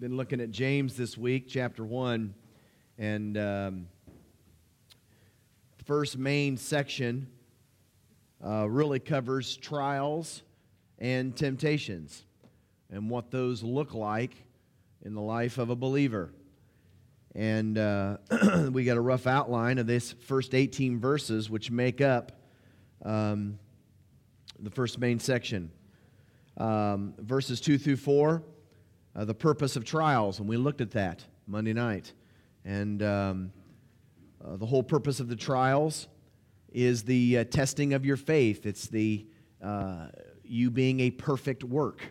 been looking at James this week, chapter 1, and um, first main section uh, really covers trials and temptations and what those look like in the life of a believer. And uh, we got a rough outline of this first 18 verses, which make up um, the first main section. Um, verses 2 through 4 uh, the purpose of trials, and we looked at that Monday night. And um, uh, the whole purpose of the trials is the uh, testing of your faith. It's the uh, you being a perfect work,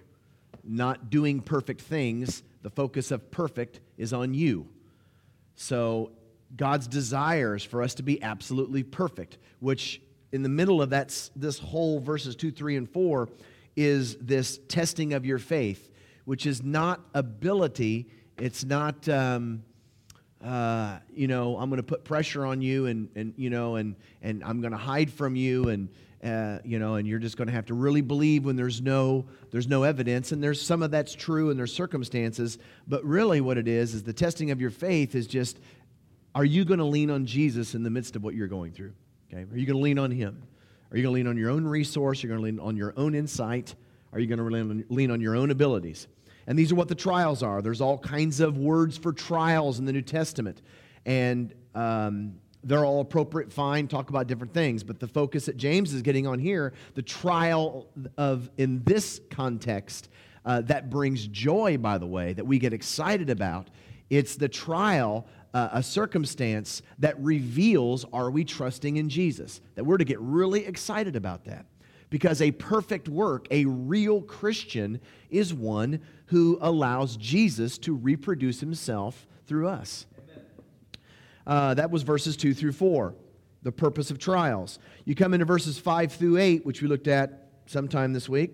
not doing perfect things. The focus of perfect is on you. So God's desire is for us to be absolutely perfect, which in the middle of that, this whole verses 2, 3, and 4 is this testing of your faith which is not ability. It's not, um, uh, you know, I'm going to put pressure on you and, and you know, and, and I'm going to hide from you and, uh, you know, and you're just going to have to really believe when there's no, there's no evidence. And there's some of that's true and there's circumstances. But really what it is, is the testing of your faith is just, are you going to lean on Jesus in the midst of what you're going through? Okay. Are you going to lean on him? Are you going to lean on your own resource? Are you going to lean on your own insight? Are you going to lean on your own abilities? And these are what the trials are. There's all kinds of words for trials in the New Testament. And um, they're all appropriate, fine, talk about different things. But the focus that James is getting on here, the trial of, in this context, uh, that brings joy, by the way, that we get excited about. It's the trial, uh, a circumstance that reveals are we trusting in Jesus? That we're to get really excited about that. Because a perfect work, a real Christian, is one who allows Jesus to reproduce himself through us. Uh, that was verses 2 through 4, the purpose of trials. You come into verses 5 through 8, which we looked at sometime this week,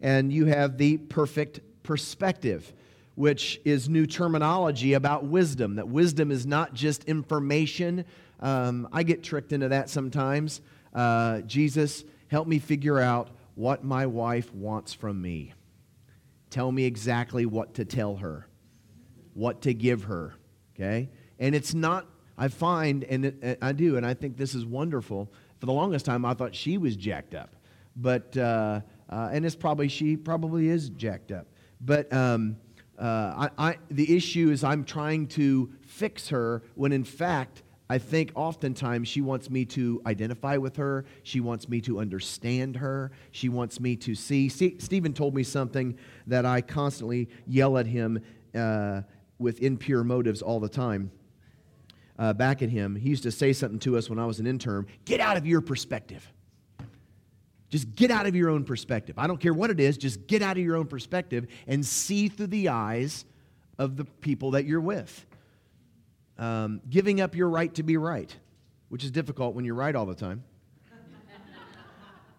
and you have the perfect perspective, which is new terminology about wisdom. That wisdom is not just information. Um, I get tricked into that sometimes. Uh, Jesus, help me figure out what my wife wants from me. Tell me exactly what to tell her, what to give her. Okay? And it's not, I find, and I do, and I think this is wonderful. For the longest time, I thought she was jacked up. But, uh, uh, and it's probably, she probably is jacked up. But um, uh, I, I, the issue is I'm trying to fix her when in fact, I think oftentimes she wants me to identify with her. She wants me to understand her. She wants me to see. see Stephen told me something that I constantly yell at him uh, with impure motives all the time. Uh, back at him, he used to say something to us when I was an intern get out of your perspective. Just get out of your own perspective. I don't care what it is, just get out of your own perspective and see through the eyes of the people that you're with um, giving up your right to be right, which is difficult when you're right all the time. I'm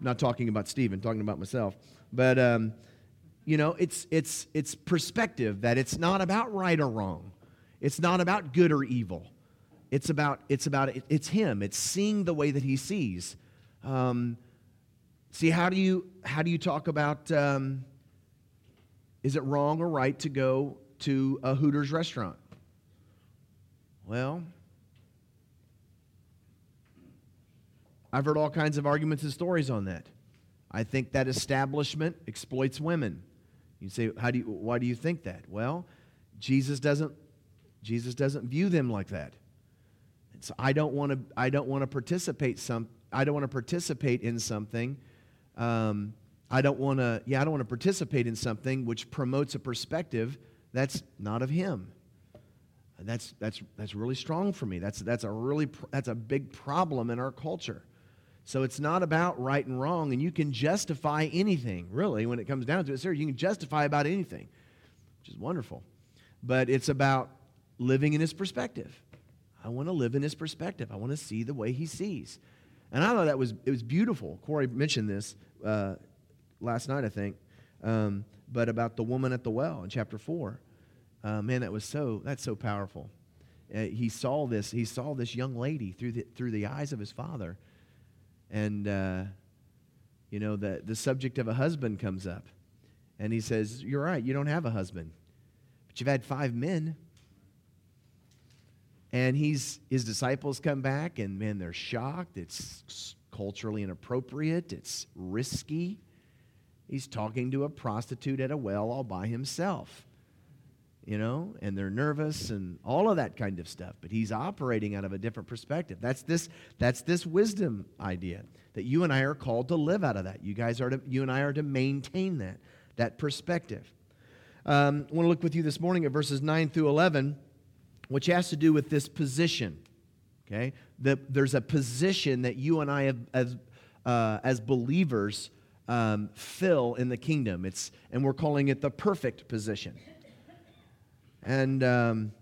not talking about Stephen, talking about myself. But, um, you know, it's, it's, it's perspective that it's not about right or wrong. It's not about good or evil. It's about, it's about, it's him. It's seeing the way that he sees. Um, see, how do you, how do you talk about, um, is it wrong or right to go to a Hooters restaurant? Well, I've heard all kinds of arguments and stories on that. I think that establishment exploits women. You say, how do you, why do you think that? Well, Jesus doesn't, Jesus doesn't view them like that. And so I don't want to, I don't want to participate some, I don't want to participate in something. Um, I don't want to, yeah, I don't want to participate in something which promotes a perspective that's not of Him. That's, that's, that's really strong for me. That's, that's, a really, that's a big problem in our culture. So it's not about right and wrong, and you can justify anything, really, when it comes down to it. Sir, you can justify about anything, which is wonderful. But it's about living in his perspective. I want to live in his perspective. I want to see the way he sees. And I thought that was, it was beautiful. Corey mentioned this uh, last night, I think, um, but about the woman at the well in chapter 4. Uh, man, that was so, that's so powerful. Uh, he saw this, he saw this young lady through the, through the eyes of his father. And, uh, you know, the, the subject of a husband comes up. And he says, You're right, you don't have a husband. but you've had five men. And he's, his disciples come back, and man, they're shocked. It's culturally inappropriate, it's risky. He's talking to a prostitute at a well all by himself, you know, and they're nervous and all of that kind of stuff. But he's operating out of a different perspective. That's this, that's this wisdom idea that you and I are called to live out of that. You guys are to, you and I are to maintain that, that perspective. Um, I want to look with you this morning at verses 9 through 11, which has to do with this position. Okay? The, there's a position that you and I, have, as, uh, as believers, um, fill in the kingdom. It's, and we're calling it the perfect position. And um,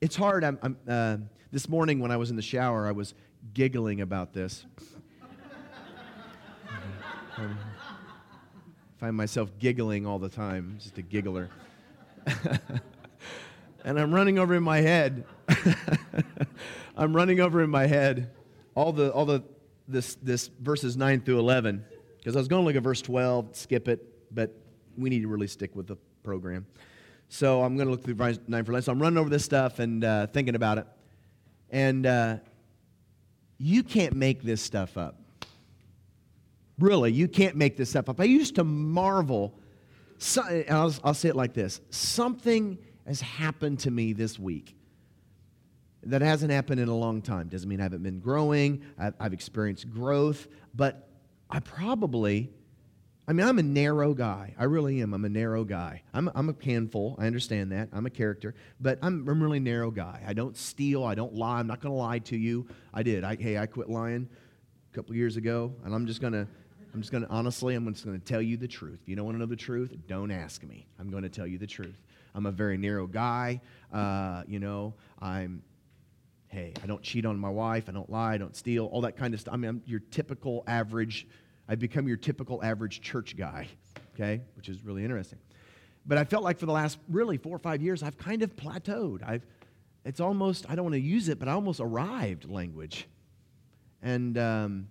it's hard. I'm, I'm uh, this morning when I was in the shower, I was giggling about this. I find myself giggling all the time, just a giggler. and I'm running over in my head. I'm running over in my head all the all the this this verses 9 through 11 because I was going to look at verse 12, skip it, but we need to really stick with the program. So I'm going to look through 9 for 11. So I'm running over this stuff and uh, thinking about it. And uh, you can't make this stuff up. Really, you can't make this stuff up. I used to marvel. So, I'll, I'll say it like this something has happened to me this week that hasn't happened in a long time. Doesn't mean I haven't been growing, I've, I've experienced growth, but I probably I mean, I'm a narrow guy. I really am. I'm a narrow guy. I'm, I'm a handful. I understand that. I'm a character. But I'm, I'm a really narrow guy. I don't steal. I don't lie. I'm not going to lie to you. I did. I, hey, I quit lying a couple years ago, and I'm just going to. I'm just going to, honestly, I'm just going to tell you the truth. If you don't want to know the truth, don't ask me. I'm going to tell you the truth. I'm a very narrow guy. Uh, you know, I'm, hey, I don't cheat on my wife. I don't lie. I don't steal. All that kind of stuff. I mean, I'm your typical average I've become your typical average church guy, okay, which is really interesting. But I felt like for the last really four or five years, I've kind of plateaued. I've, it's almost, I don't want to use it, but I almost arrived language. And um,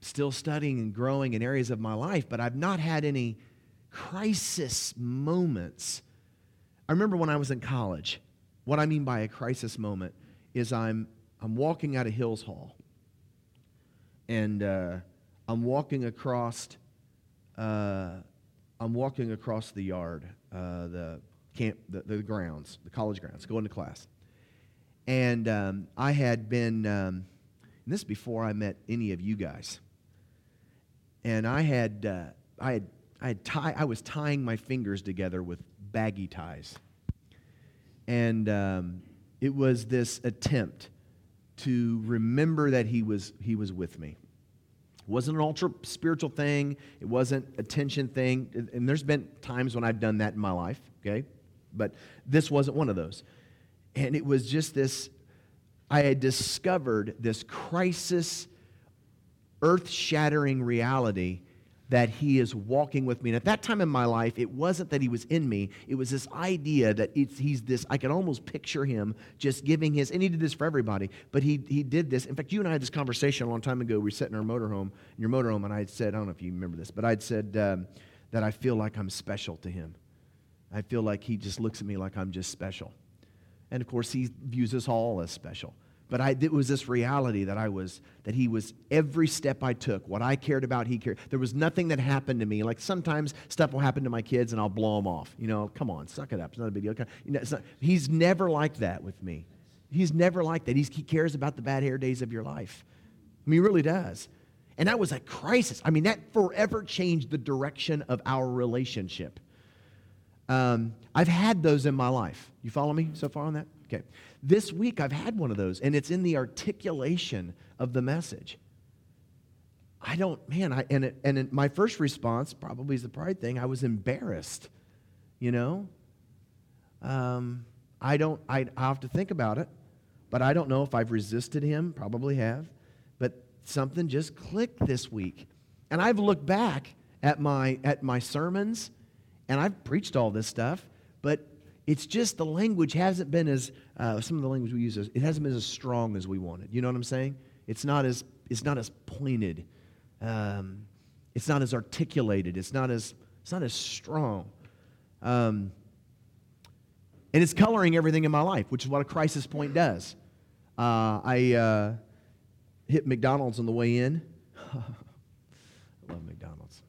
still studying and growing in areas of my life, but I've not had any crisis moments. I remember when I was in college, what I mean by a crisis moment is I'm, I'm walking out of Hills Hall. And uh, I'm walking across, uh, I'm walking across the yard, uh, the camp, the, the, grounds, the college grounds, going to class. And um, I had been, um, this before I met any of you guys. And I had, uh, I had, I had tie, I was tying my fingers together with baggy ties. And um, it was this attempt to remember that he was, he was with me. Wasn't an ultra spiritual thing. It wasn't a tension thing. And there's been times when I've done that in my life, okay? But this wasn't one of those. And it was just this I had discovered this crisis, earth shattering reality that he is walking with me. And at that time in my life, it wasn't that he was in me, it was this idea that he's this, I could almost picture him just giving his, and he did this for everybody, but he, he did this. In fact, you and I had this conversation a long time ago. We were sitting in our motorhome, in your motorhome, and I had said, I don't know if you remember this, but I'd said um, that I feel like I'm special to him. I feel like he just looks at me like I'm just special. And of course, he views us all as special. But I, it was this reality that I was, that he was every step I took, what I cared about, he cared. There was nothing that happened to me. Like sometimes stuff will happen to my kids and I'll blow them off. You know, come on, suck it up. It's not a big deal. You know, not, he's never like that with me. He's never like that. He's, he cares about the bad hair days of your life. I mean, he really does. And that was a crisis. I mean, that forever changed the direction of our relationship. Um, I've had those in my life. You follow me so far on that? Okay. This week I've had one of those, and it's in the articulation of the message. I don't, man, I, and, it, and it, my first response probably is the pride thing. I was embarrassed, you know? Um, I don't, I, I have to think about it, but I don't know if I've resisted him, probably have, but something just clicked this week. And I've looked back at my, at my sermons, and I've preached all this stuff, but it's just the language hasn't been as, uh, some of the language we use, it hasn't been as strong as we wanted. You know what I'm saying? It's not as, it's not as pointed. Um, it's not as articulated. It's not as, it's not as strong. Um, and it's coloring everything in my life, which is what a crisis point does. Uh, I uh, hit McDonald's on the way in. I love McDonald's.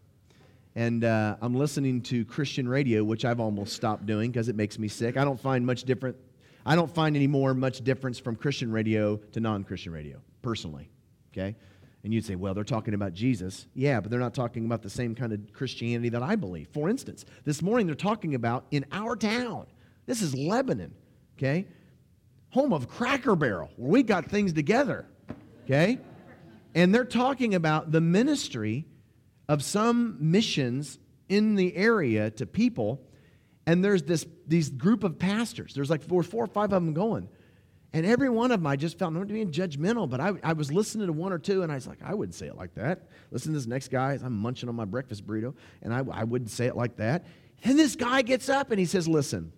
And uh, I'm listening to Christian radio, which I've almost stopped doing because it makes me sick. I don't find much different. I don't find any more much difference from Christian radio to non-Christian radio, personally. Okay, and you'd say, well, they're talking about Jesus. Yeah, but they're not talking about the same kind of Christianity that I believe. For instance, this morning they're talking about in our town. This is Lebanon. Okay, home of Cracker Barrel, where we got things together. Okay, and they're talking about the ministry of some missions in the area to people. And there's this these group of pastors. There's like four, four or five of them going. And every one of them, I just felt not being judgmental, but I, I was listening to one or two, and I was like, I wouldn't say it like that. Listen to this next guy. I'm munching on my breakfast burrito, and I, I wouldn't say it like that. And this guy gets up and he says, Listen.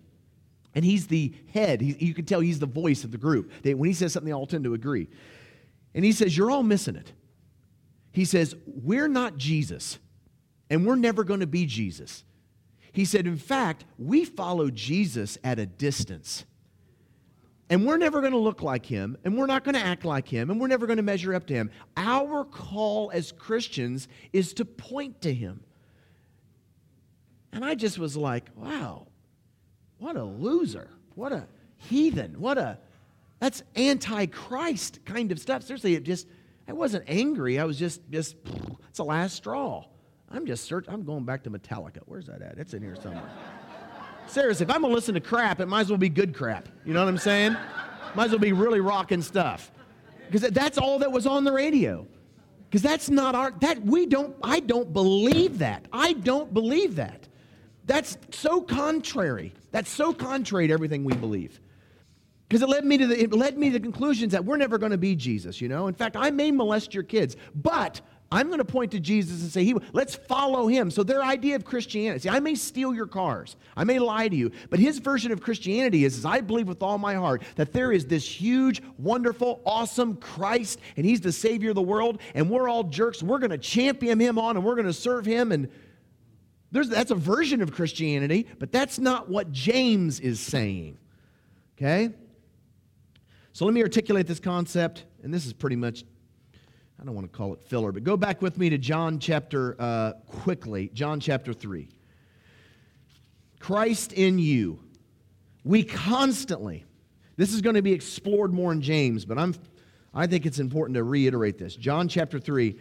And he's the head. He, you can tell he's the voice of the group. They, when he says something, they all tend to agree. And he says, You're all missing it. He says, We're not Jesus, and we're never going to be Jesus. He said, In fact, we follow Jesus at a distance. And we're never going to look like him, and we're not going to act like him, and we're never going to measure up to him. Our call as Christians is to point to him. And I just was like, wow, what a loser. What a heathen. What a, that's anti-Christ kind of stuff. Seriously, it just, I wasn't angry. I was just, just, it's the last straw. I'm just searching. I'm going back to Metallica. Where's that at? It's in here somewhere. Seriously, if I'm gonna listen to crap, it might as well be good crap. You know what I'm saying? Might as well be really rocking stuff. Because that's all that was on the radio. Because that's not our that we don't I don't believe that. I don't believe that. That's so contrary. That's so contrary to everything we believe. Because it led me to the it led me to the conclusions that we're never going to be Jesus, you know. In fact, I may molest your kids, but I'm going to point to Jesus and say, he, let's follow him. So their idea of Christianity, see, I may steal your cars, I may lie to you, but his version of Christianity is, is I believe with all my heart that there is this huge, wonderful, awesome Christ, and he's the Savior of the world, and we're all jerks. We're going to champion him on, and we're going to serve him, and there's, that's a version of Christianity, but that's not what James is saying. Okay? So let me articulate this concept, and this is pretty much I don't want to call it filler, but go back with me to John chapter, uh, quickly, John chapter 3. Christ in you. We constantly, this is going to be explored more in James, but I'm, I think it's important to reiterate this. John chapter 3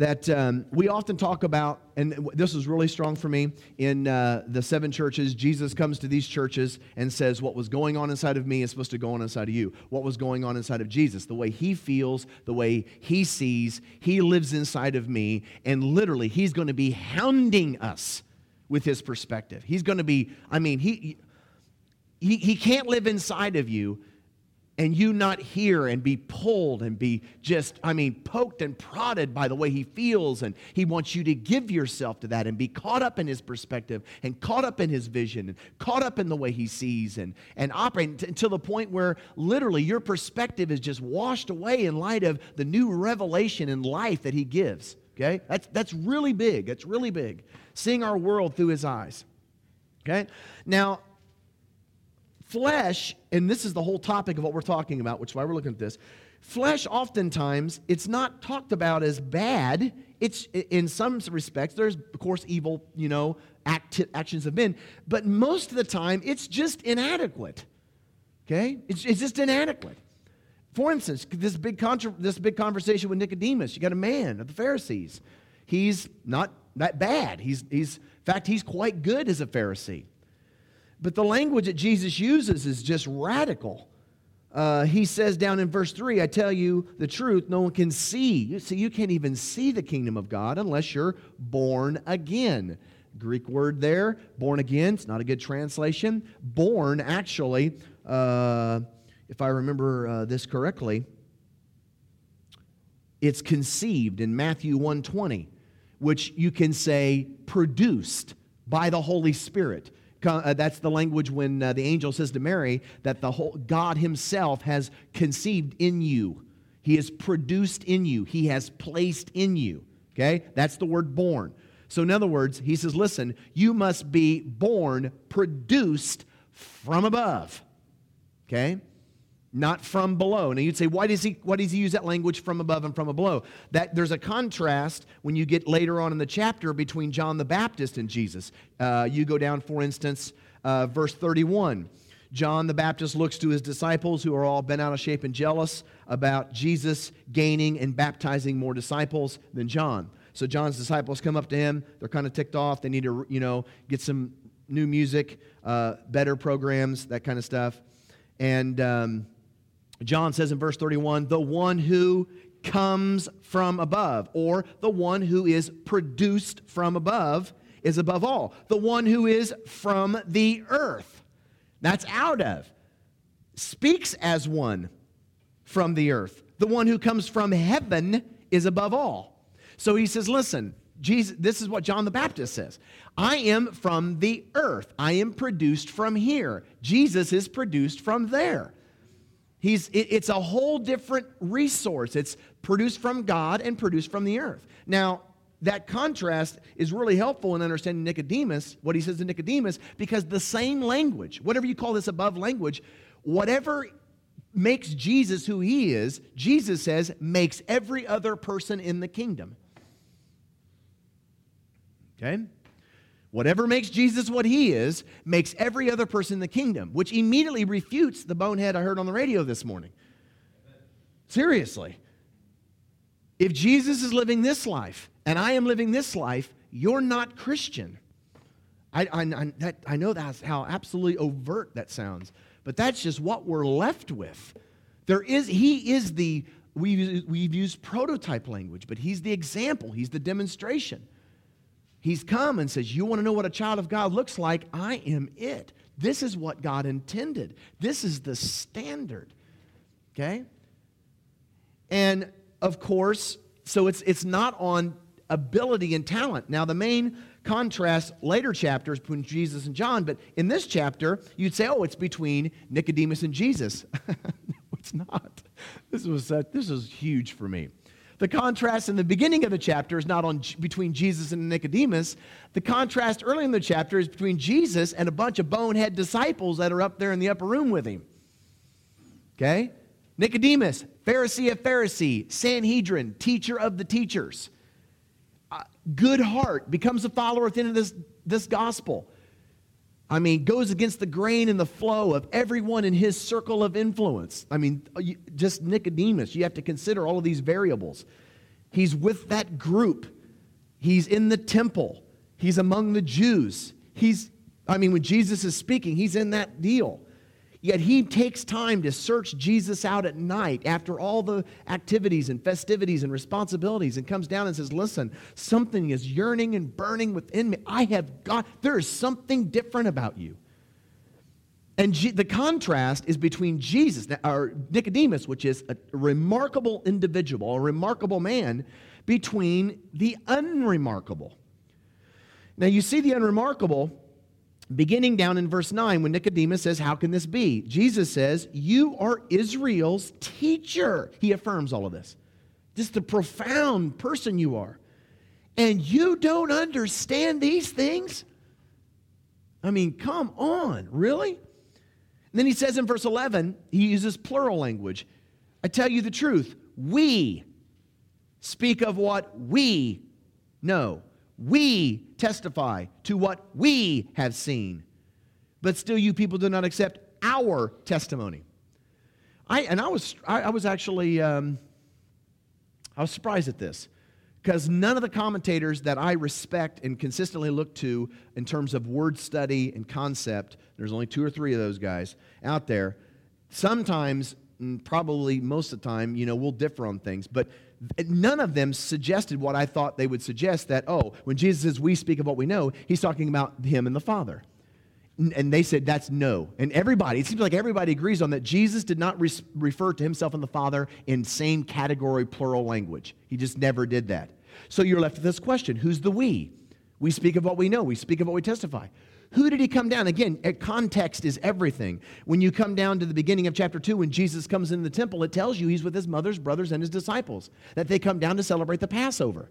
that um, we often talk about, and this is really strong for me in uh, the seven churches. Jesus comes to these churches and says, What was going on inside of me is supposed to go on inside of you. What was going on inside of Jesus? The way he feels, the way he sees, he lives inside of me, and literally, he's going to be hounding us with his perspective. He's going to be, I mean, he, he, he can't live inside of you and you not hear and be pulled and be just, I mean, poked and prodded by the way he feels. And he wants you to give yourself to that and be caught up in his perspective and caught up in his vision and caught up in the way he sees and, and operate until the point where literally your perspective is just washed away in light of the new revelation in life that he gives. Okay? That's, that's really big. That's really big. Seeing our world through his eyes. Okay? Now, flesh, and this is the whole topic of what we're talking about, which is why we're looking at this. Flesh, oftentimes, it's not talked about as bad. It's in some respects, there's of course evil, you know, act, actions have been, but most of the time, it's just inadequate. Okay, it's, it's just inadequate. For instance, this big contra- this big conversation with Nicodemus. You got a man of the Pharisees. He's not that bad. He's he's in fact he's quite good as a Pharisee. But the language that Jesus uses is just radical. Uh, he says down in verse 3, I tell you the truth, no one can see. You see, you can't even see the kingdom of God unless you're born again. Greek word there, born again, it's not a good translation. Born, actually, uh, if I remember uh, this correctly, it's conceived in Matthew 120, which you can say produced by the Holy Spirit. Uh, that's the language when uh, the angel says to Mary that the whole God Himself has conceived in you. He has produced in you. He has placed in you. Okay? That's the word born. So, in other words, he says, listen, you must be born, produced from above. Okay? Not from below. Now you'd say, why does he why does he use that language from above and from below? That there's a contrast when you get later on in the chapter between John the Baptist and Jesus. Uh, you go down, for instance, uh, verse 31. John the Baptist looks to his disciples who are all bent out of shape and jealous about Jesus gaining and baptizing more disciples than John. So John's disciples come up to him. They're kind of ticked off. They need to, you know, get some new music, uh, better programs, that kind of stuff. And um, John says in verse 31 the one who comes from above, or the one who is produced from above, is above all. The one who is from the earth, that's out of, speaks as one from the earth. The one who comes from heaven is above all. So he says, listen, Jesus, this is what John the Baptist says. I am from the earth. I am produced from here. Jesus is produced from there. He's, it, it's a whole different resource. It's produced from God and produced from the earth. Now, that contrast is really helpful in understanding Nicodemus, what he says to Nicodemus, because the same language, whatever you call this above language, whatever makes Jesus who he is, Jesus says, makes every other person in the kingdom. Okay? Whatever makes Jesus what he is makes every other person in the kingdom, which immediately refutes the bonehead I heard on the radio this morning. Seriously. If Jesus is living this life and I am living this life, you're not Christian. I, I, that, I know that's how absolutely overt that sounds, but that's just what we're left with. There is, he is the, we've, we've used prototype language, but he's the example, he's the demonstration. He's come and says, You want to know what a child of God looks like? I am it. This is what God intended. This is the standard. Okay? And of course, so it's, it's not on ability and talent. Now, the main contrast later chapters between Jesus and John, but in this chapter, you'd say, oh, it's between Nicodemus and Jesus. no, it's not. This was, this was huge for me. The contrast in the beginning of the chapter is not on between Jesus and Nicodemus. The contrast early in the chapter is between Jesus and a bunch of bonehead disciples that are up there in the upper room with him. Okay? Nicodemus, Pharisee of Pharisee, Sanhedrin, teacher of the teachers. Uh, good heart, becomes a follower at the end of this, this gospel. I mean, goes against the grain and the flow of everyone in his circle of influence. I mean, uh, just Nicodemus, you have to consider all of these variables. He's with that group, he's in the temple, he's among the Jews. He's, I mean, when Jesus is speaking, he's in that deal. Yet he takes time to search Jesus out at night after all the activities and festivities and responsibilities and comes down and says, Listen, something is yearning and burning within me. I have got, there is something different about you. And G- the contrast is between Jesus, or Nicodemus, which is a remarkable individual, a remarkable man, between the unremarkable. Now, you see the unremarkable beginning down in verse 9 when Nicodemus says, How can this be? Jesus says, You are Israel's teacher. He affirms all of this. Just the profound person you are. And you don't understand these things? I mean, come on, really? And then he says in verse 11, he uses plural language. I tell you the truth, we speak of what we know. We testify to what we have seen, but still you people do not accept our testimony. I, and I was, I, I was actually, um, I was surprised at this because none of the commentators that I respect and consistently look to in terms of word study and concept, there's only two or three of those guys out there, sometimes, probably most of the time, you know, we'll differ on things, but none of them suggested what I thought they would suggest that, oh, when Jesus says we speak of what we know, he's talking about him and the Father. And they said that's no. And everybody, it seems like everybody agrees on that. Jesus did not re- refer to himself and the Father in same category, plural language. He just never did that. So you're left with this question who's the we? We speak of what we know, we speak of what we testify. Who did he come down? Again, context is everything. When you come down to the beginning of chapter 2, when Jesus comes in the temple, it tells you he's with his mother's brothers and his disciples, that they come down to celebrate the Passover.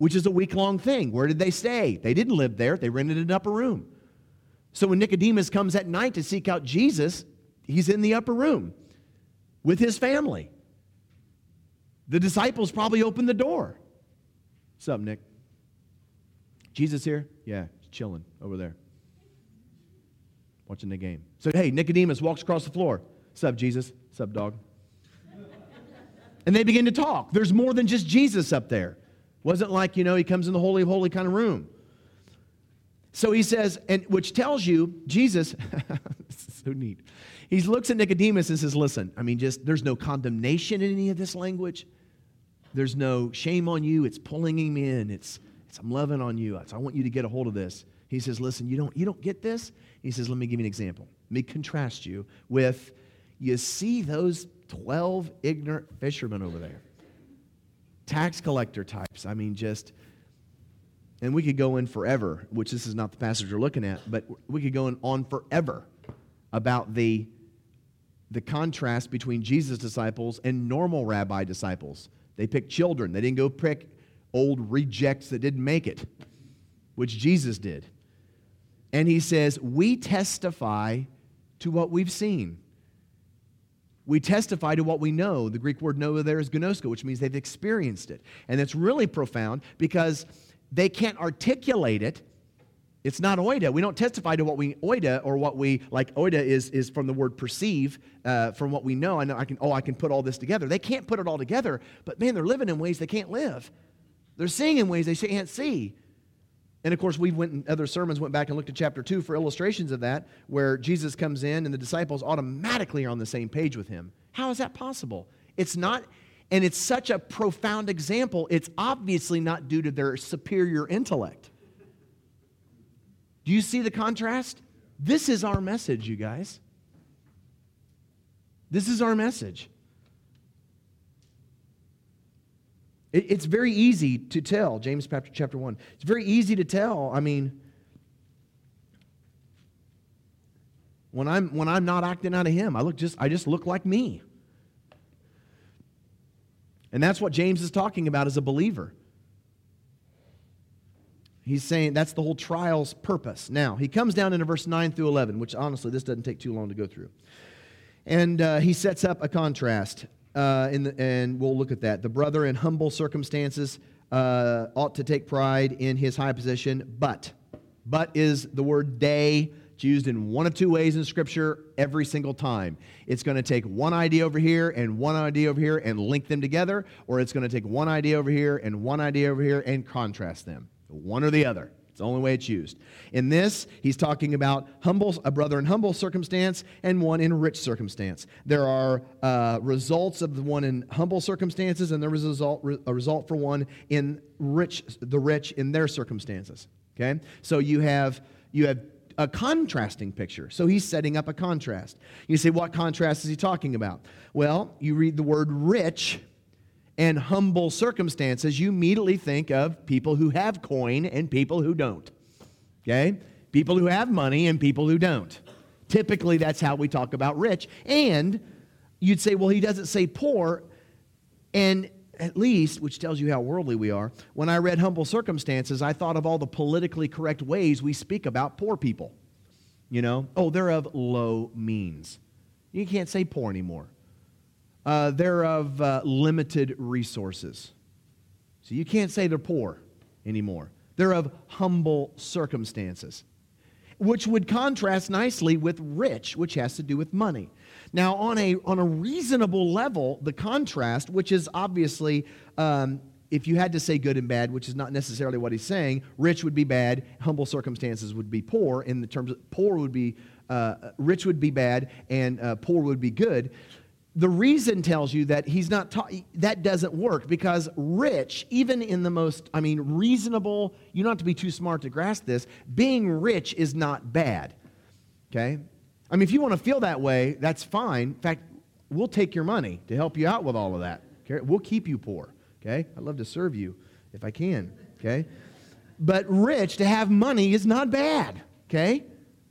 which is a week long thing. Where did they stay? They didn't live there, they rented an upper room. So when Nicodemus comes at night to seek out Jesus, he's in the upper room with his family. The disciples probably opened the door. What's up, Nick? Jesus here? Yeah, chilling over there. Watching the game. So, hey, Nicodemus walks across the floor. Up, Jesus? Up, dog? and they begin to talk. There's more than just Jesus up there. Wasn't like, you know, he comes in the Holy Holy kind of room. So he says, and which tells you, Jesus, so neat. He looks at Nicodemus and says, Listen, I mean, just there's no condemnation in any of this language. There's no shame on you. It's pulling him in. It's, it's I'm loving on you. It's, I want you to get a hold of this. He says, Listen, you don't, you don't get this? He says, Let me give you an example. Let me contrast you with, you see those 12 ignorant fishermen over there? Tax collector types. I mean, just and we could go in forever, which this is not the passage we're looking at, but we could go on forever about the, the contrast between Jesus' disciples and normal rabbi disciples. They picked children, they didn't go pick old rejects that didn't make it, which Jesus did. And he says, We testify to what we've seen. We testify to what we know. The Greek word know there is ginosko, which means they've experienced it. And it's really profound because they can't articulate it. It's not oida. We don't testify to what we oida or what we like. Oida is is from the word perceive, uh, from what we know. I know I can. Oh, I can put all this together. They can't put it all together, but man, they're living in ways they can't live. They're seeing in ways they can't see. And of course, we went in other sermons went back and looked at chapter two for illustrations of that, where Jesus comes in and the disciples automatically are on the same page with him. How is that possible? It's not and it's such a profound example, it's obviously not due to their superior intellect. Do you see the contrast? This is our message, you guys. This is our message. It's very easy to tell, James chapter 1. It's very easy to tell. I mean, when I'm when I'm not acting out of him, I look just I just look like me. And that's what James is talking about as a believer. He's saying that's the whole trial's purpose. Now, he comes down into verse 9 through 11, which honestly, this doesn't take too long to go through. And uh, he sets up a contrast, uh, the, and we'll look at that. The brother in humble circumstances uh, ought to take pride in his high position, but, but is the word day it's used in one of two ways in Scripture every single time. It's going to take one idea over here and one idea over here and link them together, or it's going to take one idea over here and one idea over here and contrast them. One or the other. The only way it's used. In this, he's talking about humble, a brother in humble circumstance and one in rich circumstance. There are uh, results of the one in humble circumstances, and there is a result, a result for one in rich, the rich in their circumstances. Okay, so you have you have a contrasting picture. So he's setting up a contrast. You say, what contrast is he talking about? Well, you read the word rich and humble circumstances, you immediately think of people who have coin and people who don't. Okay? People who have money and people who don't. Typically, that's how we talk about rich. And you'd say, well, he doesn't say poor. And at least, which tells you how worldly we are, when I read Humble Circumstances, I thought of all the politically correct ways we speak about poor people. You know, oh, they're of low means. You can't say poor anymore. Uh, they're of uh, limited resources. So you can't say they're poor anymore. They're of humble circumstances, which would contrast nicely with rich, which has to do with money. Now, on a, on a reasonable level, the contrast, which is obviously, um, if you had to say good and bad, which is not necessarily what he's saying, rich would be bad, humble circumstances would be poor. In the terms of poor would be, uh, rich would be bad, and uh, poor would be good. The reason tells you that he's not ta- that doesn't work because rich, even in the most, I mean, reasonable, you don't have to be too smart to grasp this, being rich is not bad. Okay? I mean, if you want to feel that way, that's fine. In fact, we'll take your money to help you out with all of that. Okay? We'll keep you poor. Okay? I'd love to serve you if I can. Okay? But rich, to have money is not bad. Okay?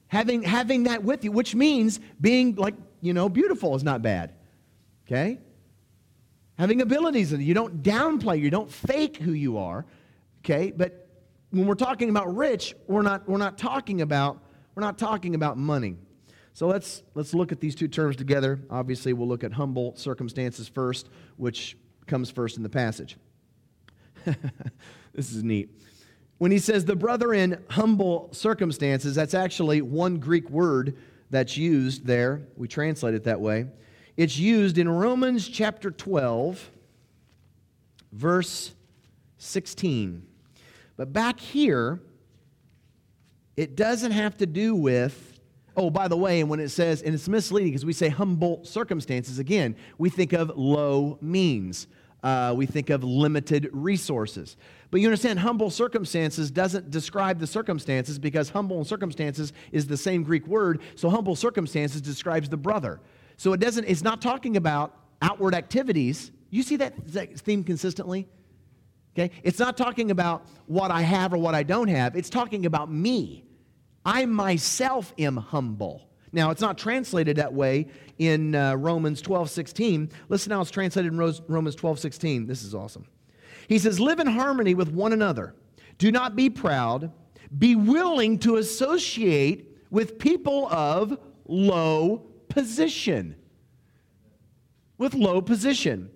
Having, having that with you, which means being like, you know, beautiful is not bad. Okay? Having abilities, you don't downplay, you don't fake who you are. Okay, but when we're talking about rich, we're not, we're not talking about we're not talking about money. So let's let's look at these two terms together. Obviously, we'll look at humble circumstances first, which comes first in the passage. this is neat. When he says the brother in humble circumstances, that's actually one Greek word that's used there. We translate it that way. It's used in Romans chapter 12, verse 16. But back here, it doesn't have to do with, oh, by the way, and when it says, and it's misleading because we say humble circumstances, again, we think of low means. Uh, we think of limited resources. But you understand, humble circumstances doesn't describe the circumstances because humble circumstances is the same Greek word. So humble circumstances describes the brother. So it doesn't, it's not talking about outward activities. You see that theme consistently? Okay? It's not talking about what I have or what I don't have. It's talking about me. I myself am humble. Now, it's not translated that way in uh, Romans 12 16. Listen how it's translated in Romans 12 16. This is awesome. He says, Live in harmony with one another. Do not be proud. Be willing to associate with people of low position. With low position.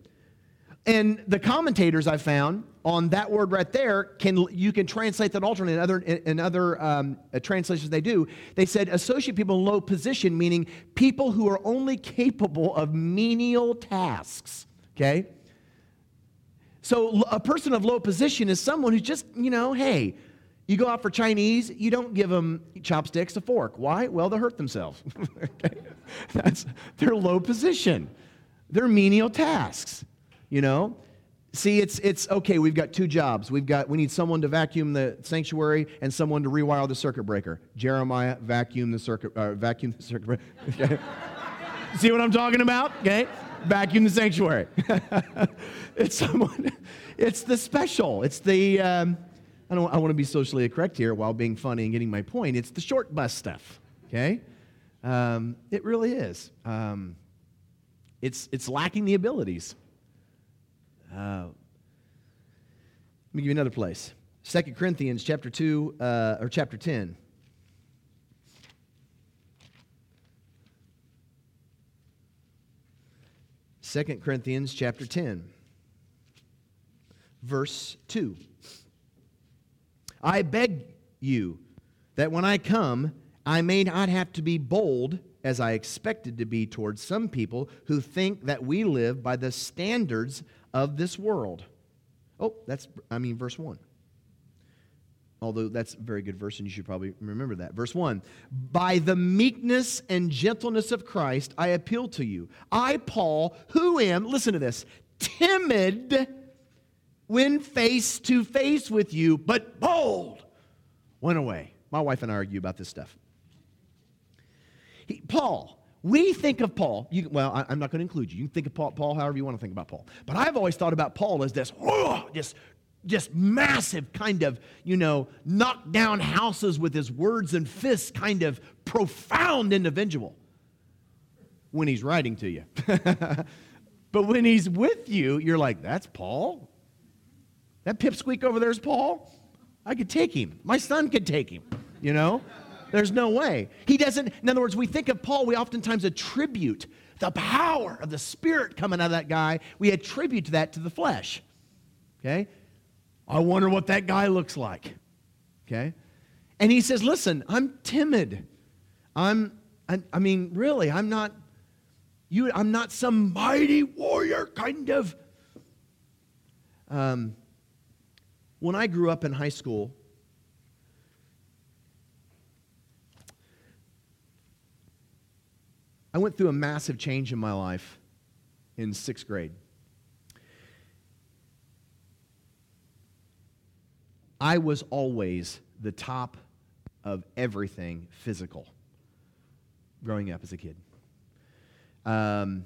And the commentators I found on that word right there can you can translate that alternate in other in other um, uh, translations they do they said associate people in low position meaning people who are only capable of menial tasks okay so a person of low position is someone who's just you know hey you go out for chinese you don't give them chopsticks a fork why well they'll hurt themselves okay? that's their low position they're menial tasks you know See, it's, it's okay, we've got two jobs. We've got, we need someone to vacuum the sanctuary and someone to rewire the circuit breaker. Jeremiah, vacuum the circuit, uh, vacuum the circuit breaker. Okay. See what I'm talking about? Okay. Vacuum the sanctuary. it's someone, it's the special. It's the, um, I don't I want to be socially correct here while being funny and getting my point. It's the short bus stuff. Okay. Um, it really is. Um, it's, it's lacking the abilities. Uh, let me give you another place. Second Corinthians chapter 2 uh, or chapter 10. Second Corinthians chapter 10 verse 2. I beg you that when I come I may not have to be bold as I expected to be towards some people who think that we live by the standards of this world. Oh, that's, I mean, verse 1. Although that's a very good verse, and you should probably remember that. Verse 1 By the meekness and gentleness of Christ, I appeal to you. I, Paul, who am, listen to this, timid when face to face with you, but bold, went away. My wife and I argue about this stuff. He, Paul, we think of Paul, you, well, I, am not going to include you. You can think of Paul, Paul, however you want to think about Paul. But I've always thought about Paul as this, oh, just, just massive kind of, you know, knock down houses with his words and fists kind of profound individual when he's writing to you. but when he's with you, you're like, that's Paul? That pipsqueak over there is Paul? I could take him. My son could take him, you know? There's no way. He doesn't, in other words, we think of Paul, we oftentimes attribute the power of the Spirit coming out of that guy. We attribute that to the flesh. Okay? I wonder what that guy looks like. Okay? And he says, Listen, I'm timid. I'm, I, I mean, really, I'm not, you, I'm not some mighty warrior kind of. Um, when I grew up in high school, I went through a massive change in my life in sixth grade. I was always the top of everything physical growing up as a kid. Um,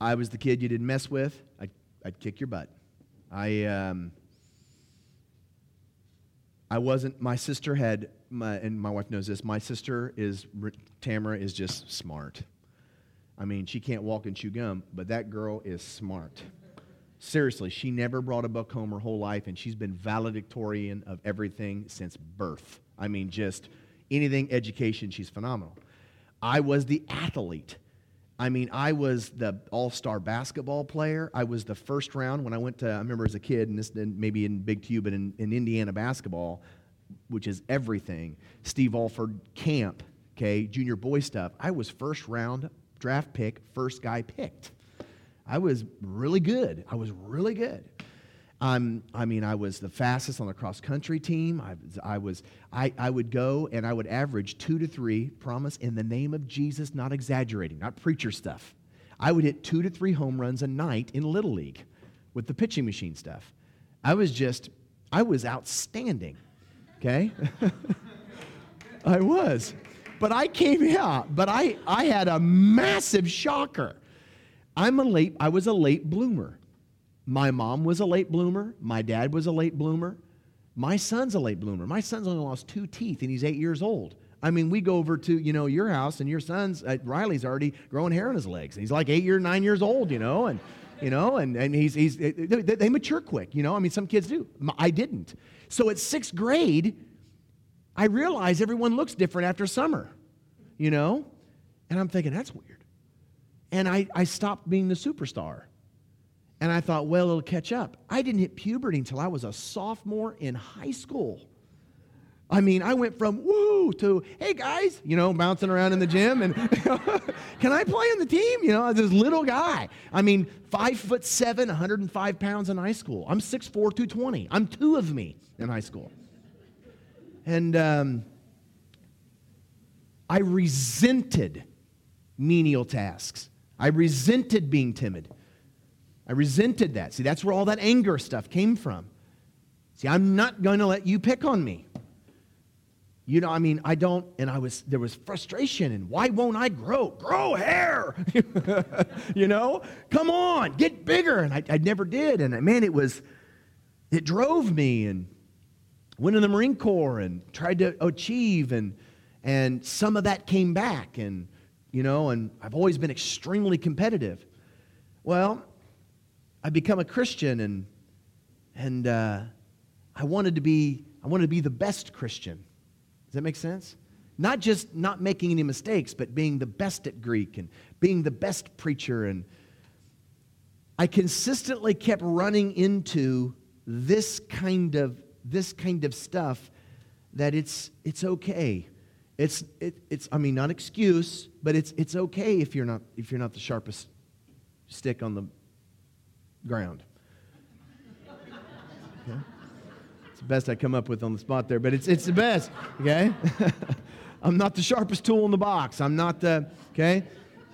I was the kid you didn't mess with. I'd, I'd kick your butt. I, um, I wasn't, my sister had my, and my wife knows this, my sister is, Tamara is just smart. I mean, she can't walk and chew gum, but that girl is smart. Seriously, she never brought a book home her whole life, and she's been valedictorian of everything since birth. I mean, just anything education, she's phenomenal. I was the athlete. I mean, I was the all star basketball player. I was the first round when I went to, I remember as a kid, and this maybe in Big Q, but in, in Indiana basketball, which is everything, Steve Alford camp, okay, junior boy stuff. I was first round draft pick, first guy picked. I was really good. I was really good. I mean, I was the fastest on the cross country team. I, I was, I, I would go and I would average two to three, promise, in the name of Jesus, not exaggerating, not preacher stuff. I would hit two to three home runs a night in Little League with the pitching machine stuff. I was just, I was outstanding, okay? I was. But I came out, but I, I had a massive shocker. I'm a late, I was a late bloomer. My mom was a late bloomer. My dad was a late bloomer. My son's a late bloomer. My son's only lost two teeth and he's eight years old. I mean, we go over to, you know, your house and your son's, uh, Riley's already growing hair on his legs. And He's like eight year, nine years old, you know, and, you know, and, and he's, he's, they, they mature quick, you know. I mean, some kids do. I didn't. So at sixth grade, I realized everyone looks different after summer, you know? And I'm thinking, that's weird. And I, I stopped being the superstar. And I thought, well, it'll catch up. I didn't hit puberty until I was a sophomore in high school. I mean, I went from woo to hey guys, you know, bouncing around in the gym and can I play on the team? You know, as this little guy. I mean, five foot seven, 105 pounds in high school. I'm 6'4, 220. I'm two of me in high school. And um, I resented menial tasks. I resented being timid. I resented that. See, that's where all that anger stuff came from. See, I'm not going to let you pick on me. You know, I mean, I don't, and I was, there was frustration, and why won't I grow? Grow hair! you know, come on, get bigger. And I, I never did. And man, it was, it drove me, and went in the Marine Corps and tried to achieve, and, and some of that came back. And you know, and I've always been extremely competitive. Well, I become a Christian, and and uh, I wanted to be I wanted to be the best Christian. Does that make sense? Not just not making any mistakes, but being the best at Greek and being the best preacher. And I consistently kept running into this kind of this kind of stuff that it's it's okay it's, it, it's I mean, not excuse, but it's, it's okay if you're, not, if you're not the sharpest stick on the ground. Okay? It's the best I come up with on the spot there, but it's, it's the best, okay? I'm not the sharpest tool in the box. I'm not the, okay?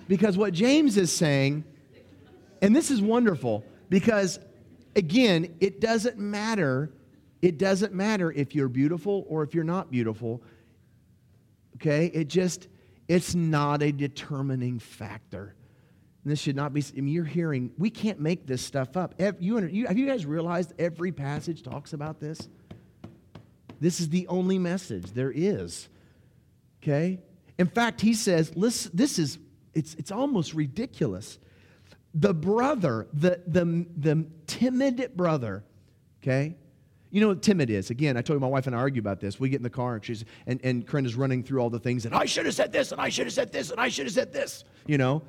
Because what James is saying, and this is wonderful, because again, it doesn't matter. It doesn't matter if you're beautiful or if you're not beautiful Okay? It just, it's not a determining factor. And this should not be, I mean, you're hearing, we can't make this stuff up. Have you, guys realized every passage talks about this? This is the only message there is. Okay? In fact, he says, listen, this is, it's, it's almost ridiculous. The brother, the, the, the timid brother, okay? You know what timid is? Again, I told you my wife and I argue about this. We get in the car and she's and, and Corinne is running through all the things and I should have said this and I should have said this and I should have said this, you know,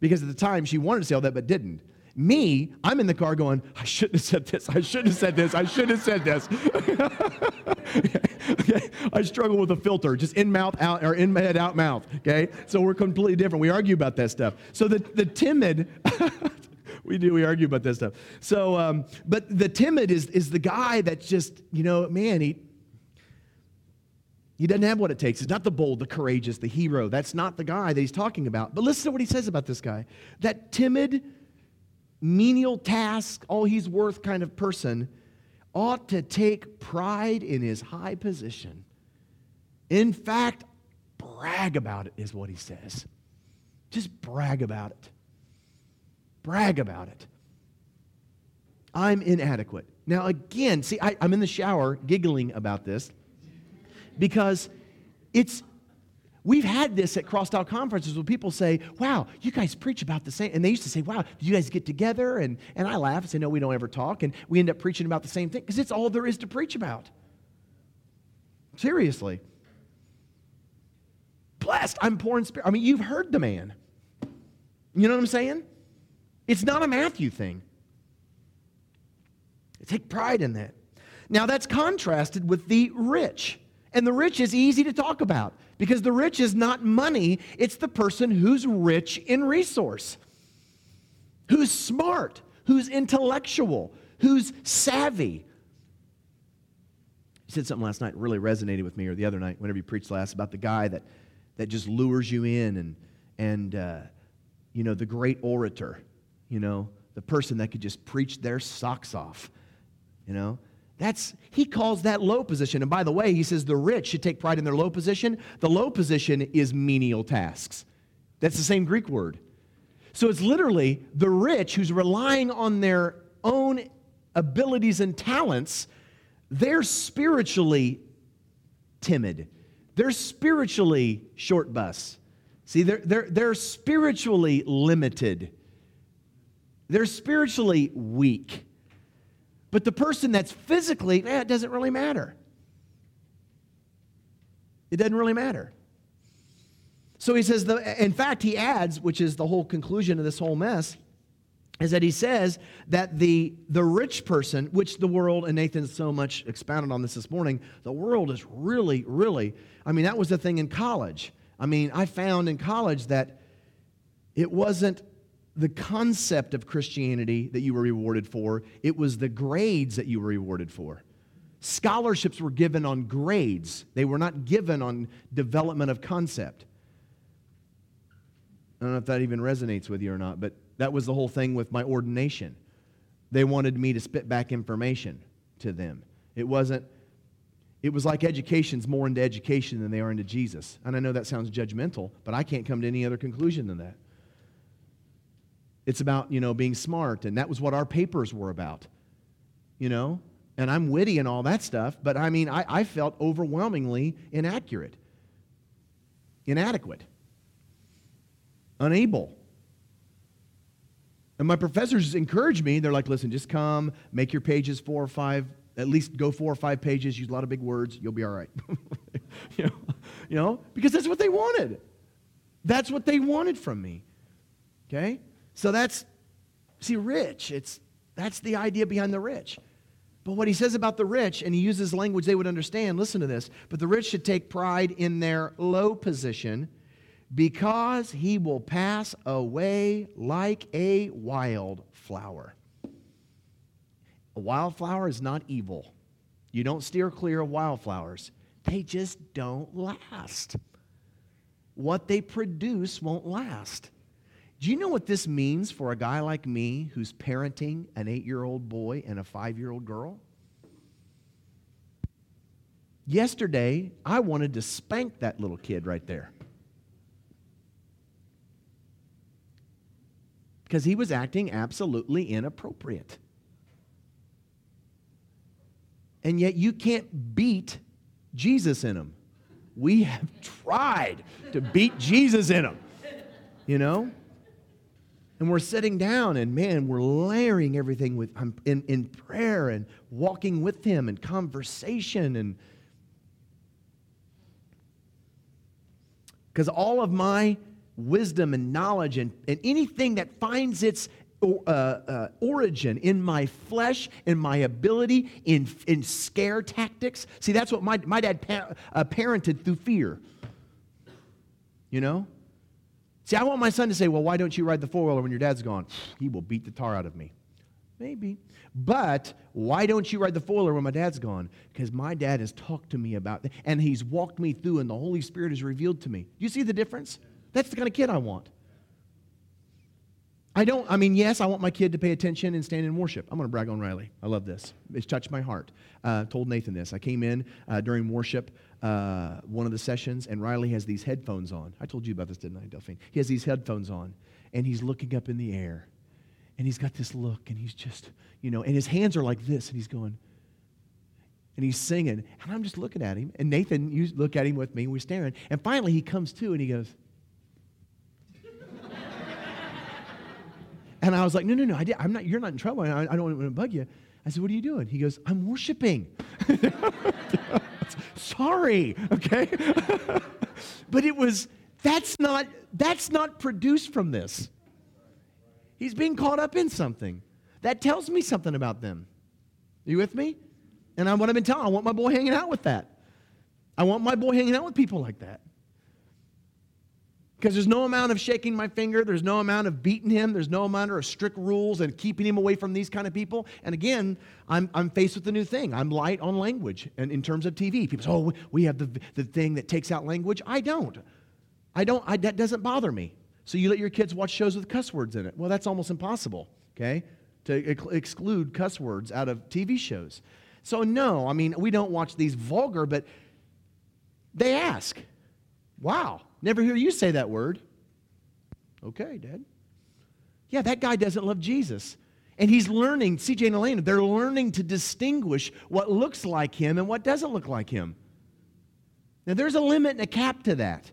because at the time she wanted to say all that but didn't. Me, I'm in the car going, I shouldn't have said this, I shouldn't have said this, I shouldn't have said this. okay? I struggle with a filter, just in mouth, out, or in head, out mouth. Okay? So we're completely different. We argue about that stuff. So the, the timid, we do. We argue about that stuff. So, um, but the timid is, is the guy that's just, you know, man, he, he doesn't have what it takes. He's not the bold, the courageous, the hero. That's not the guy that he's talking about. But listen to what he says about this guy. That timid, menial task, all he's worth kind of person ought to take pride in his high position. In fact, brag about it, is what he says. Just brag about it brag about it. I'm inadequate. Now, again, see, I, am in the shower giggling about this because it's We've had this at cross-style conferences where people say, wow, you guys preach about the same. And they used to say, wow, do you guys get together? And, and I laugh and say, no, we don't ever talk. And we end up preaching about the same thing because it's all there is to preach about. Seriously. Blessed, I'm poor in spirit. I mean, you've heard the man. You know what I'm saying? It's not a Matthew thing. Take pride in that. Now, that's contrasted with the rich. And the rich is easy to talk about because the rich is not money, it's the person who's rich in resource, who's smart, who's intellectual, who's savvy. You said something last night really resonated with me, or the other night, whenever you preached last, about the guy that, that just lures you in and, and uh, you know, the great orator, you know, the person that could just preach their socks off, you know. That's, he calls that low position. And by the way, he says the rich should take pride in their low position. The low position is menial tasks. That's the same Greek word. So it's literally the rich who's relying on their own abilities and talents, they're spiritually timid. They're spiritually short bus. See, they're, they're, they're spiritually limited. They're spiritually weak. But the person that's physically, eh, it doesn't really matter. It doesn't really matter. So he says, the, in fact, he adds, which is the whole conclusion of this whole mess, is that he says that the, the rich person, which the world, and Nathan so much expounded on this this morning, the world is really, really, I mean, that was the thing in college. I mean, I found in college that it wasn't the concept of Christianity that you were rewarded for, it was the grades that you were rewarded for. Scholarships were given on grades, they were not given on development of concept. I don't know if that even resonates with you or not, but that was the whole thing with my ordination. They wanted me to spit back information to them. It wasn't, it was like education's more into education than they are into Jesus. And I know that sounds judgmental, but I can't come to any other conclusion than that. It's about, you know, being smart. And that was what our papers were about, you know? And I'm witty and all that stuff, but I mean, I, I felt overwhelmingly inaccurate, inadequate, unable. And my professors encouraged me. They're like, listen, just come, make your pages four or five, at least go four or five pages, use a lot of big words, you'll be all right. you, know, you know, because that's what they wanted. That's what they wanted from me. Okay? So that's, see, rich. It's, that's the idea behind the rich. But what he says about the rich, and he uses language they would understand, listen to this. But the rich should take pride in their low position because he will pass away like a wildflower. A wildflower is not evil. You don't steer clear of wildflowers, they just don't last. What they produce won't last. Do you know what this means for a guy like me who's parenting an eight year old boy and a five year old girl? Yesterday, I wanted to spank that little kid right there. Because he was acting absolutely inappropriate. And yet, you can't beat Jesus in him. We have tried to beat Jesus in him, you know? And we're sitting down and man we're layering everything with um, in, in prayer and walking with him and conversation and because all of my wisdom and knowledge and, and anything that finds its uh, uh, origin in my flesh, in my ability, in, in scare tactics. See, that's what my, my dad pa- uh, parented through fear. You know? See, I want my son to say, well, why don't you ride the four wheeler when your dad's gone? He will beat the tar out of me. Maybe. But why don't you ride the four wheeler when my dad's gone? Because my dad has talked to me about it, and he's walked me through, and the Holy Spirit has revealed to me. Do you see the difference? That's the kind of kid I want. I don't, I mean, yes, I want my kid to pay attention and stand in worship. I'm going to brag on Riley. I love this. It's touched my heart. Uh, told Nathan this. I came in uh, during worship, uh, one of the sessions, and Riley has these headphones on. I told you about this, didn't I, Delphine? He has these headphones on, and he's looking up in the air, and he's got this look, and he's just, you know, and his hands are like this, and he's going, and he's singing. And I'm just looking at him. And Nathan, you look at him with me, we're staring. And finally, he comes to and he goes, And I was like, no, no, no, I am not, you're not in trouble. I, I don't want to bug you. I said, what are you doing? He goes, I'm worshiping. Sorry, okay? but it was, that's not, that's not produced from this. He's being caught up in something. That tells me something about them. Are you with me? And I, what I've been telling, I want my boy hanging out with that. I want my boy hanging out with people like that. Because there's no amount of shaking my finger, there's no amount of beating him, there's no amount of strict rules and keeping him away from these kind of people. And again, I'm, I'm faced with a new thing. I'm light on language and in terms of TV. People say, oh, we have the, the thing that takes out language. I don't. I don't, I, that doesn't bother me. So you let your kids watch shows with cuss words in it. Well, that's almost impossible, okay? To ex- exclude cuss words out of TV shows. So, no, I mean, we don't watch these vulgar, but they ask, wow, Never hear you say that word. Okay, Dad. Yeah, that guy doesn't love Jesus. And he's learning, CJ and Elena, they're learning to distinguish what looks like him and what doesn't look like him. Now, there's a limit and a cap to that.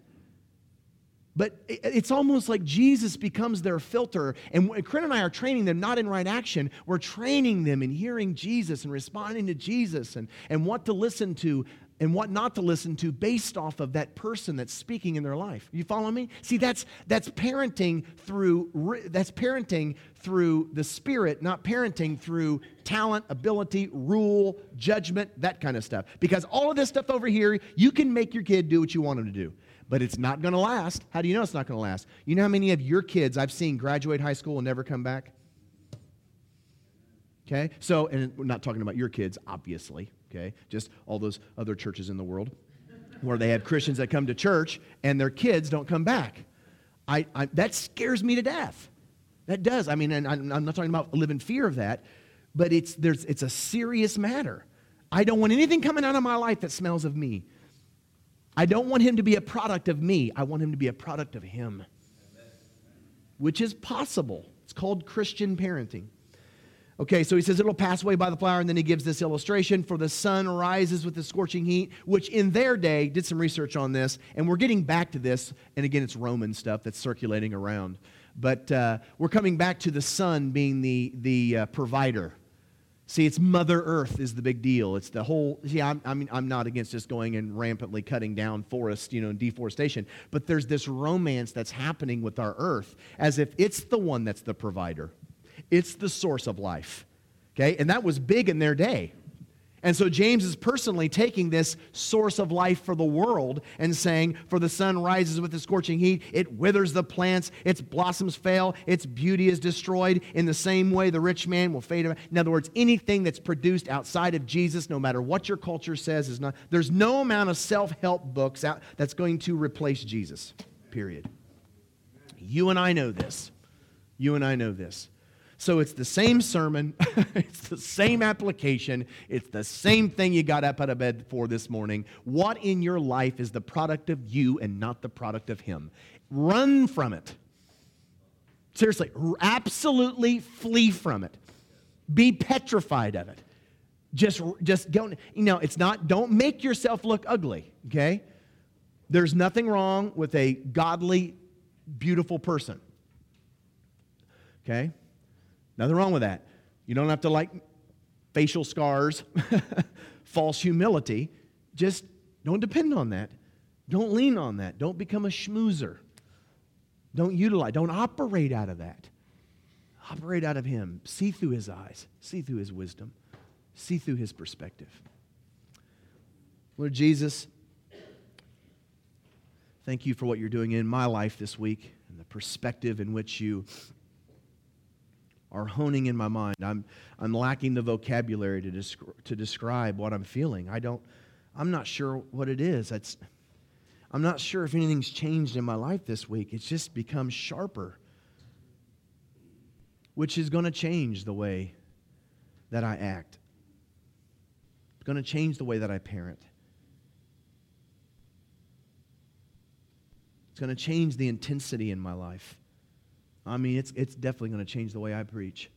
But it's almost like Jesus becomes their filter. And Corinne and I are training them not in right action. We're training them in hearing Jesus and responding to Jesus and, and what to listen to and what not to listen to based off of that person that's speaking in their life. You follow me? See, that's that's parenting through that's parenting through the spirit, not parenting through talent, ability, rule, judgment, that kind of stuff. Because all of this stuff over here, you can make your kid do what you want them to do. But it's not going to last. How do you know it's not going to last? You know how many of your kids I've seen graduate high school and never come back? Okay? So, and we're not talking about your kids, obviously okay? Just all those other churches in the world where they have Christians that come to church and their kids don't come back. I, I that scares me to death. That does. I mean, and I'm, I'm not talking about live in fear of that, but it's, there's, it's a serious matter. I don't want anything coming out of my life that smells of me. I don't want him to be a product of me. I want him to be a product of him, which is possible. It's called Christian parenting. Okay, so he says it'll pass away by the flower, and then he gives this illustration for the sun rises with the scorching heat, which in their day did some research on this, and we're getting back to this, and again, it's Roman stuff that's circulating around. But uh, we're coming back to the sun being the, the uh, provider. See, it's Mother Earth is the big deal. It's the whole. See, I'm, I mean, I'm not against just going and rampantly cutting down forests, you know, and deforestation. But there's this romance that's happening with our Earth as if it's the one that's the provider. It's the source of life. Okay? And that was big in their day. And so James is personally taking this source of life for the world and saying, For the sun rises with the scorching heat, it withers the plants, its blossoms fail, its beauty is destroyed. In the same way, the rich man will fade away. In other words, anything that's produced outside of Jesus, no matter what your culture says, is not, there's no amount of self help books out that's going to replace Jesus, period. You and I know this. You and I know this. So it's the same sermon, it's the same application, it's the same thing you got up out of bed for this morning. What in your life is the product of you and not the product of Him? Run from it. Seriously, absolutely flee from it. Be petrified of it. Just, just don't, you know, it's not, don't make yourself look ugly, okay? There's nothing wrong with a godly, beautiful person, okay? Nothing wrong with that. You don't have to like facial scars, false humility. Just don't depend on that. Don't lean on that. Don't become a schmoozer. Don't utilize, don't operate out of that. Operate out of Him. See through His eyes, see through His wisdom, see through His perspective. Lord Jesus, thank you for what you're doing in my life this week and the perspective in which you are honing in my mind. I'm, I'm lacking the vocabulary to, descri- to describe what I'm feeling. I don't, I'm not sure what it is. It's, I'm not sure if anything's changed in my life this week. It's just become sharper, which is going to change the way that I act. It's going to change the way that I parent. It's going to change the intensity in my life. I mean, it's, it's definitely going to change the way I preach.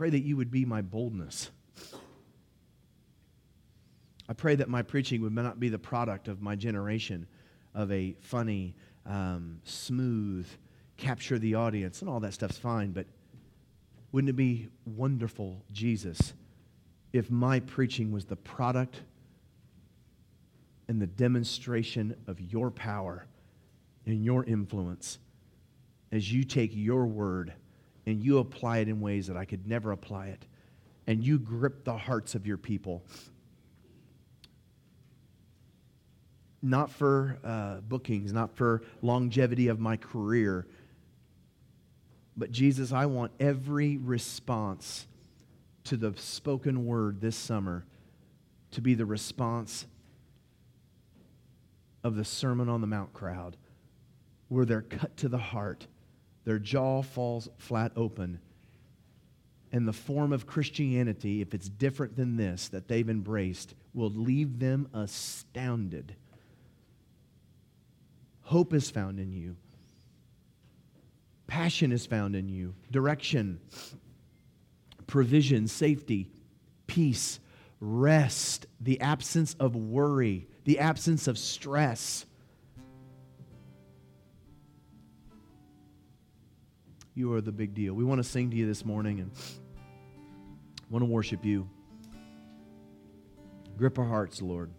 pray that you would be my boldness. I pray that my preaching would not be the product of my generation, of a funny, um, smooth, capture the audience, and all that stuff's fine, but wouldn't it be wonderful, Jesus, if my preaching was the product and the demonstration of your power and your influence as you take your word and you apply it in ways that I could never apply it, and you grip the hearts of your people. Not for uh, bookings, not for longevity of my career, but Jesus, I want every response to the spoken word this summer to be the response of the Sermon on the Mount crowd, where they're cut to the heart, their jaw falls flat open, and the form of Christianity, if it's different than this that they've embraced, will leave them astounded. Hope is found in you. Passion is found in you. Direction, provision, safety, peace, rest, the absence of worry, the absence of stress. You are the big deal. We want to sing to you this morning and want to worship you. Grip our hearts, Lord.